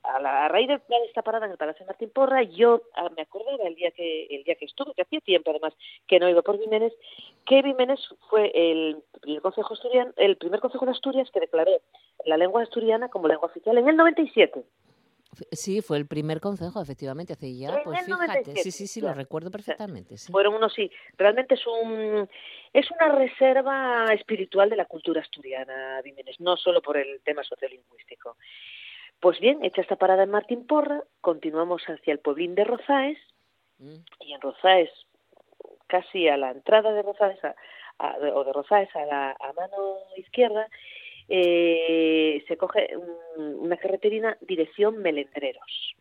a, la, raíz de esta parada en el Palacio Martín Porra, yo ah, me acordaba el día que el día que estuve, que hacía tiempo además que no iba por Vimenes, que Vimenes fue el primer consejo asturiano, el primer consejo de Asturias que declaró la lengua asturiana como lengua oficial en el 97. Sí, fue el primer consejo, efectivamente, hace ya, pues fíjate, sí, sí, sí, lo recuerdo perfectamente. Sí. Fueron unos, sí, realmente es un es una reserva espiritual de la cultura asturiana, Vimenes, no solo por el tema sociolingüístico. Pues bien, hecha esta parada en Martín Porra, continuamos hacia el pueblín de Rozaes, mm. y en Rozaes, casi a la entrada de Rozaes, o de Rozaes a la mano izquierda, eh, se coge una carreterina dirección Melendreros.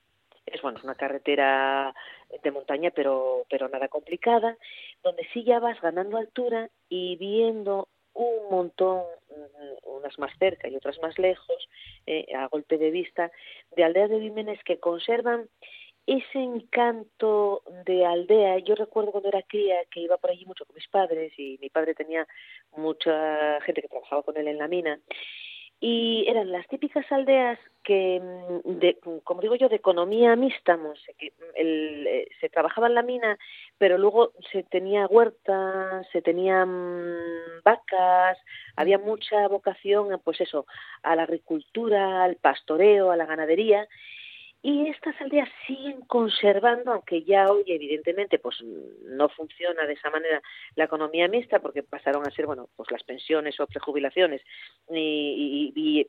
Es bueno, es una carretera de montaña, pero, pero nada complicada, donde sí ya vas ganando altura y viendo un montón, unas más cerca y otras más lejos, eh, a golpe de vista, de aldeas de Vimenes que conservan ese encanto de aldea. Yo recuerdo cuando era cría que iba por allí mucho con mis padres y mi padre tenía mucha gente que trabajaba con él en la mina y eran las típicas aldeas que, mm, de, como digo yo, de economía mixta, que el, eh, se trabajaba en la mina, pero luego se tenía huertas, se tenían vacas, había mucha vocación, pues eso, a la agricultura, al pastoreo, a la ganadería, y estas aldeas siguen conservando, aunque ya hoy evidentemente pues no funciona de esa manera la economía mixta porque pasaron a ser bueno pues las pensiones o prejubilaciones y, y,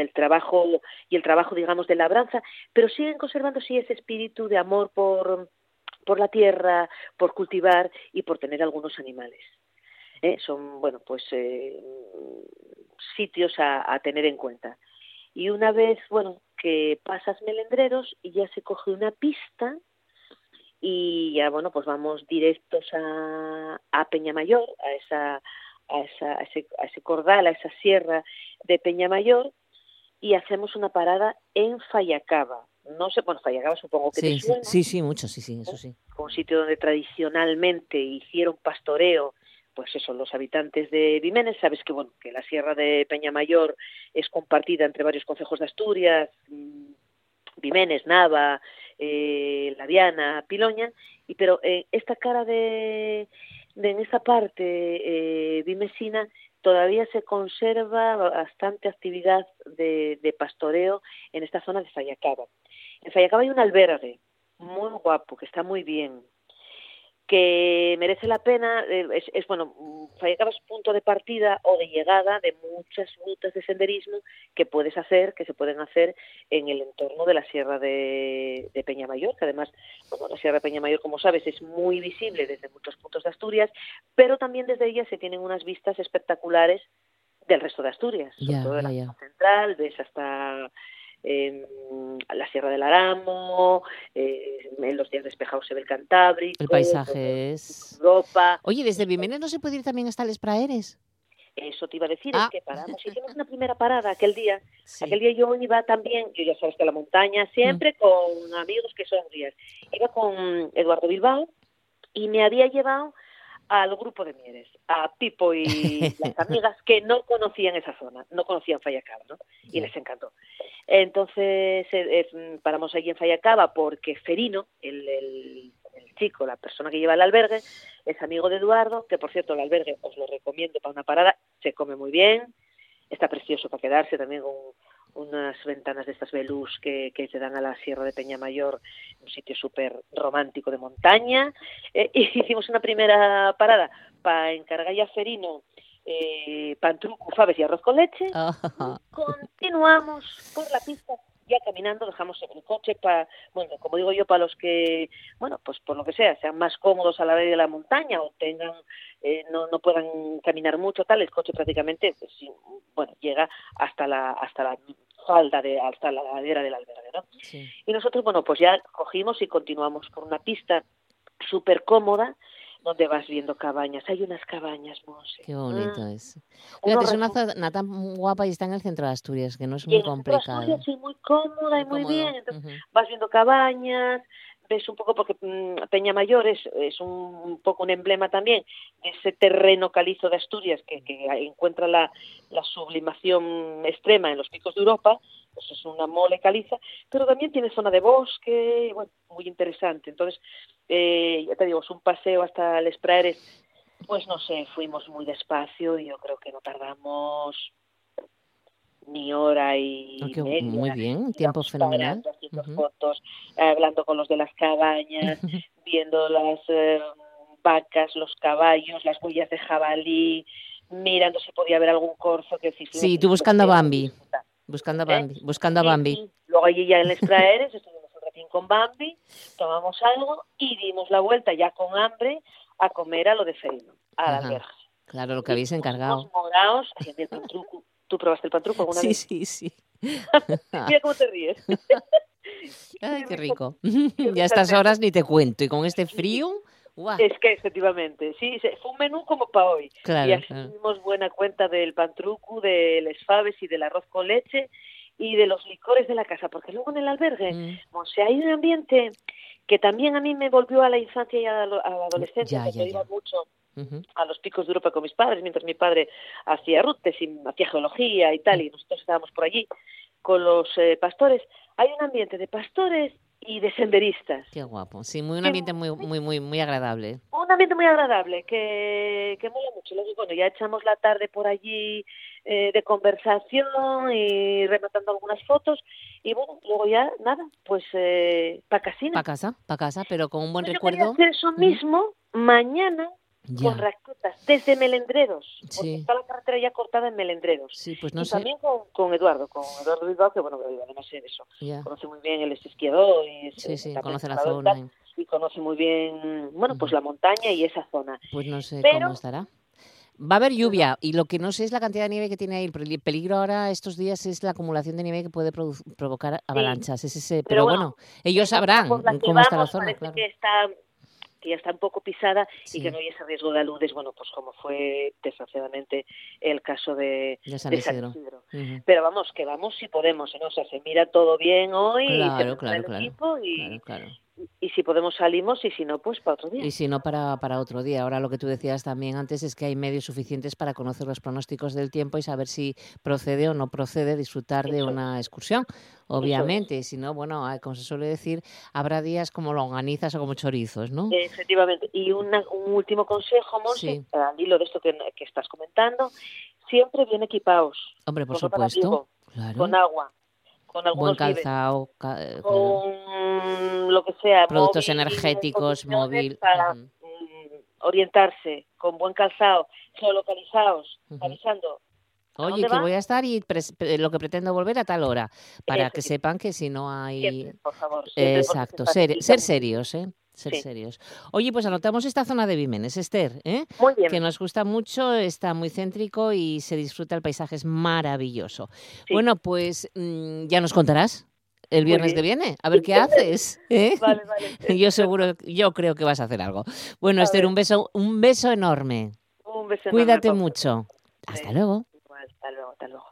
el trabajo y el trabajo digamos de labranza, pero siguen conservando sí ese espíritu de amor por por la tierra, por cultivar y por tener algunos animales. ¿eh? Son bueno pues eh, sitios a tener en cuenta. Y una vez, bueno, que pasas Melendreros y ya se coge una pista y ya, bueno, pues vamos directos a, a Peñamayor, a, esa, a, esa, a, ese, a ese cordal, a esa sierra de Peñamayor y hacemos una parada en Fallacaba. No sé, bueno, Fallacaba supongo que sí, te suena. Sí, sí, mucho, sí, sí, eso sí. Un sitio donde tradicionalmente hicieron pastoreo pues eso, los habitantes de Vimenes, sabes que bueno, que la sierra de Peñamayor es compartida entre varios concejos de Asturias, mm, Vimenes, Nava, eh, La Piloña, y pero eh, esta cara de, de, en esta parte eh, vimesina todavía se conserva bastante actividad de, de pastoreo en esta zona de Fallacaba. En Fallacaba hay un albergue muy guapo, que está muy bien, que merece la pena, eh, es, es bueno, Fallacaba es punto de partida o de llegada de muchas rutas de senderismo que puedes hacer, que se pueden hacer en el entorno de la Sierra de, de Peñamayor, que además, bueno, la Sierra de Peñamayor, como sabes, es muy visible desde muchos puntos de Asturias, pero también desde ella se tienen unas vistas espectaculares del resto de Asturias, sobre todo de la ya. zona central, ves hasta eh, la Sierra del Aramo, eh, en los días despejados se ve el Cantábrico, El paisaje es... Europa. Oye, desde Vimenes no se puede ir también hasta Les Praeres. Eso te iba a decir, Ah. es que paramos, [laughs] hicimos una primera parada aquel día. Aquel día yo iba también, yo ya sabes que a la montaña, siempre con amigos que son guías. Iba con Eduardo Bilbao y me había llevado al grupo de Mieres, a Pipo y [laughs] las amigas que no conocían esa zona, no conocían Fallacaba, ¿no? Y les encantó. Entonces eh, eh, paramos allí en Fallacaba porque Ferino, el, el- el chico, la persona que lleva el albergue, es amigo de Eduardo, que por cierto el albergue os lo recomiendo para una parada, se come muy bien, está precioso para quedarse también con unas ventanas de estas velús que, que te dan a la Sierra de Peñamayor, un sitio súper romántico de montaña. Eh, y [laughs] hicimos una primera parada para encargar ya a Ferino eh, pantruco, faves y arroz con leche. Continuamos por la pista ya caminando, dejamos el coche para, bueno, como digo yo, para los que, bueno, pues por lo que sea, sean más cómodos a la vez de la montaña o tengan, eh, no, no puedan caminar mucho, tal, el coche prácticamente, pues, bueno, llega hasta la, hasta la falda de, hasta la ladera del albergue, ¿no? Y nosotros, bueno, pues ya cogimos y continuamos por una pista súper cómoda, donde vas viendo cabañas. Hay unas cabañas, Monse. Qué bonito Mm. es. Fíjate, es una zona tan guapa y está en el centro de Asturias, que no es Y muy complicado. Asturias, sí, muy cómoda y muy bien. Entonces, vas viendo cabañas, ves un poco, porque mm, Peñamayor es, es un, un poco un emblema también de ese terreno calizo de Asturias que, que encuentra la, la sublimación extrema en los picos de Europa, pues es una mole caliza, pero también tiene zona de bosque, bueno, muy interesante. Entonces, eh, ya te digo, es un paseo hasta Les Praeres, pues no sé, fuimos muy despacio y yo creo que no tardamos ni hora y Ah, media muy bien, tiempo fenomenal. fotos, hablando con los de las cabañas, [laughs] viendo las eh, vacas, los caballos, las huellas de jabalí, mirando si podía haber algún corzo que si Sí, tú buscando a Bambi. Buscando a ¿Eh? Bambi. Buscando a Bambi. Luego allí ya en Les Praeres [laughs] estuvimos un ratín con Bambi, tomamos algo y dimos la vuelta ya con hambre a comer a lo de Ferino, al Ajá. albergue. Claro, lo que habéis encargado. Moraos, a el pantruco. ¿Tú probaste el pantruco alguna Sí, vez? sí, sí. [laughs] Mira cómo te ríes. [laughs] Ay, qué rico. ya a estas horas ni te cuento. Y con este frío, Es que efectivamente, sí, fue un menú como para hoy. Claro, y así claro. tuvimos buena cuenta del pantruco, de les faves y del arroz con leche y de los licores de la casa, porque luego en el albergue, Mm. o sea, hay un ambiente que también a mí me volvió a la infancia y a la, adolescencia, ya, iba mucho a los picos de Europa con mis padres, mientras mi padre hacía rutes y hacía geología y tal, y nosotros estábamos por allí con los eh, pastores. Hay un ambiente de pastores y de senderistas. Qué guapo. Sí, muy un ambiente muy, muy, muy, muy agradable. Un ambiente muy agradable, que, que mola mucho. Luego, bueno, ya echamos la tarde por allí eh, de conversación y rematando algunas fotos. Y bueno, luego ya, nada, pues eh, para casina. Para casa, para casa, pero con un buen Yo quería recuerdo. hacer eso mismo mañana Ya. con raquetas, desde Melendreros. Porque Sí. está la carretera ya cortada en Melendreros. Sí, pues no y sé. también con, con Eduardo, con Eduardo Bilbao, que bueno, que además es eso. Ya. Conoce muy bien, es esquiador y es, Sí, eh, sí, conoce la zona. tal, Y conoce muy bien, bueno, pues la montaña y esa zona. Pues no sé Pero- cómo estará. Va a haber lluvia y lo que no sé es la cantidad de nieve que tiene ahí. El peli- peligro ahora estos días es la acumulación de nieve que puede provocar avalanchas. Es ese, pero, Pero bueno, bueno, ellos sabrán cómo está la vamos, zona, claro. que está que ya está un poco pisada Sí. y que no hay ese riesgo de aludes, bueno, pues como fue desgraciadamente el caso de, De San de Isidro. Pero vamos, que vamos si podemos, ¿no? O sea, se mira todo bien hoy, y se Claro, prepara claro, el claro. equipo y, Claro. Y si podemos salimos y si no, pues para otro día. Y si no, para, para otro día. Ahora lo que tú decías también antes es que hay medios suficientes para conocer los pronósticos del tiempo y saber si procede o no procede disfrutar de una excursión. Obviamente, y si no, bueno, ah, como se suele decir, habrá días como longanizas o como chorizos, ¿no? Efectivamente. Y una- un último consejo, Monse, Sí. al hilo de esto que, que estás comentando, siempre bien equipados. Hombre, por supuesto. Claro. Con agua, con algunos Buen calzado, ca- eh, con lo que sea, productos móvil, energéticos, móvil. para mm, orientarse, con buen calzado, geolocalizados, avisando. ¿A Oye, que va? voy a estar y pre- lo que pretendo volver a tal hora, para Eso que sí. sepan que si no hay... Siempre, por favor. siempre, Exacto, se ser, serios, ¿eh? Ser Sí. serios. Oye, pues anotamos esta zona de Vimenes, Esther, ¿eh? Muy bien. Que nos gusta mucho, está muy céntrico y se disfruta, el paisaje es maravilloso. Bueno, pues mm, ya nos contarás el viernes que viene, a ver qué haces. [laughs] ¿eh? Vale, vale. [laughs] Yo seguro, yo creo que vas a hacer algo. Bueno, A Esther, ver. un beso, un beso enorme. Un beso enorme, Cuídate mucho. Hasta luego, hasta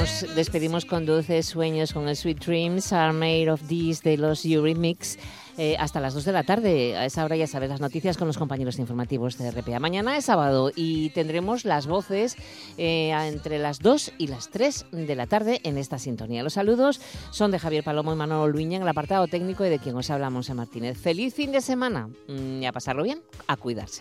nos despedimos con dulces sueños con el Sweet Dreams Are Made of These de los Eurythmics. eh, hasta las 2 de la tarde. A esa hora ya sabes las noticias con los compañeros informativos de RPA. Mañana es sábado y tendremos las voces eh, entre las 2 y las 3 de la tarde en esta sintonía. Los saludos son de Javier Palomo y Manolo Luña en el apartado técnico y de quien os habla Monse Martínez. Feliz fin de semana Mm, y a pasarlo bien, a cuidarse.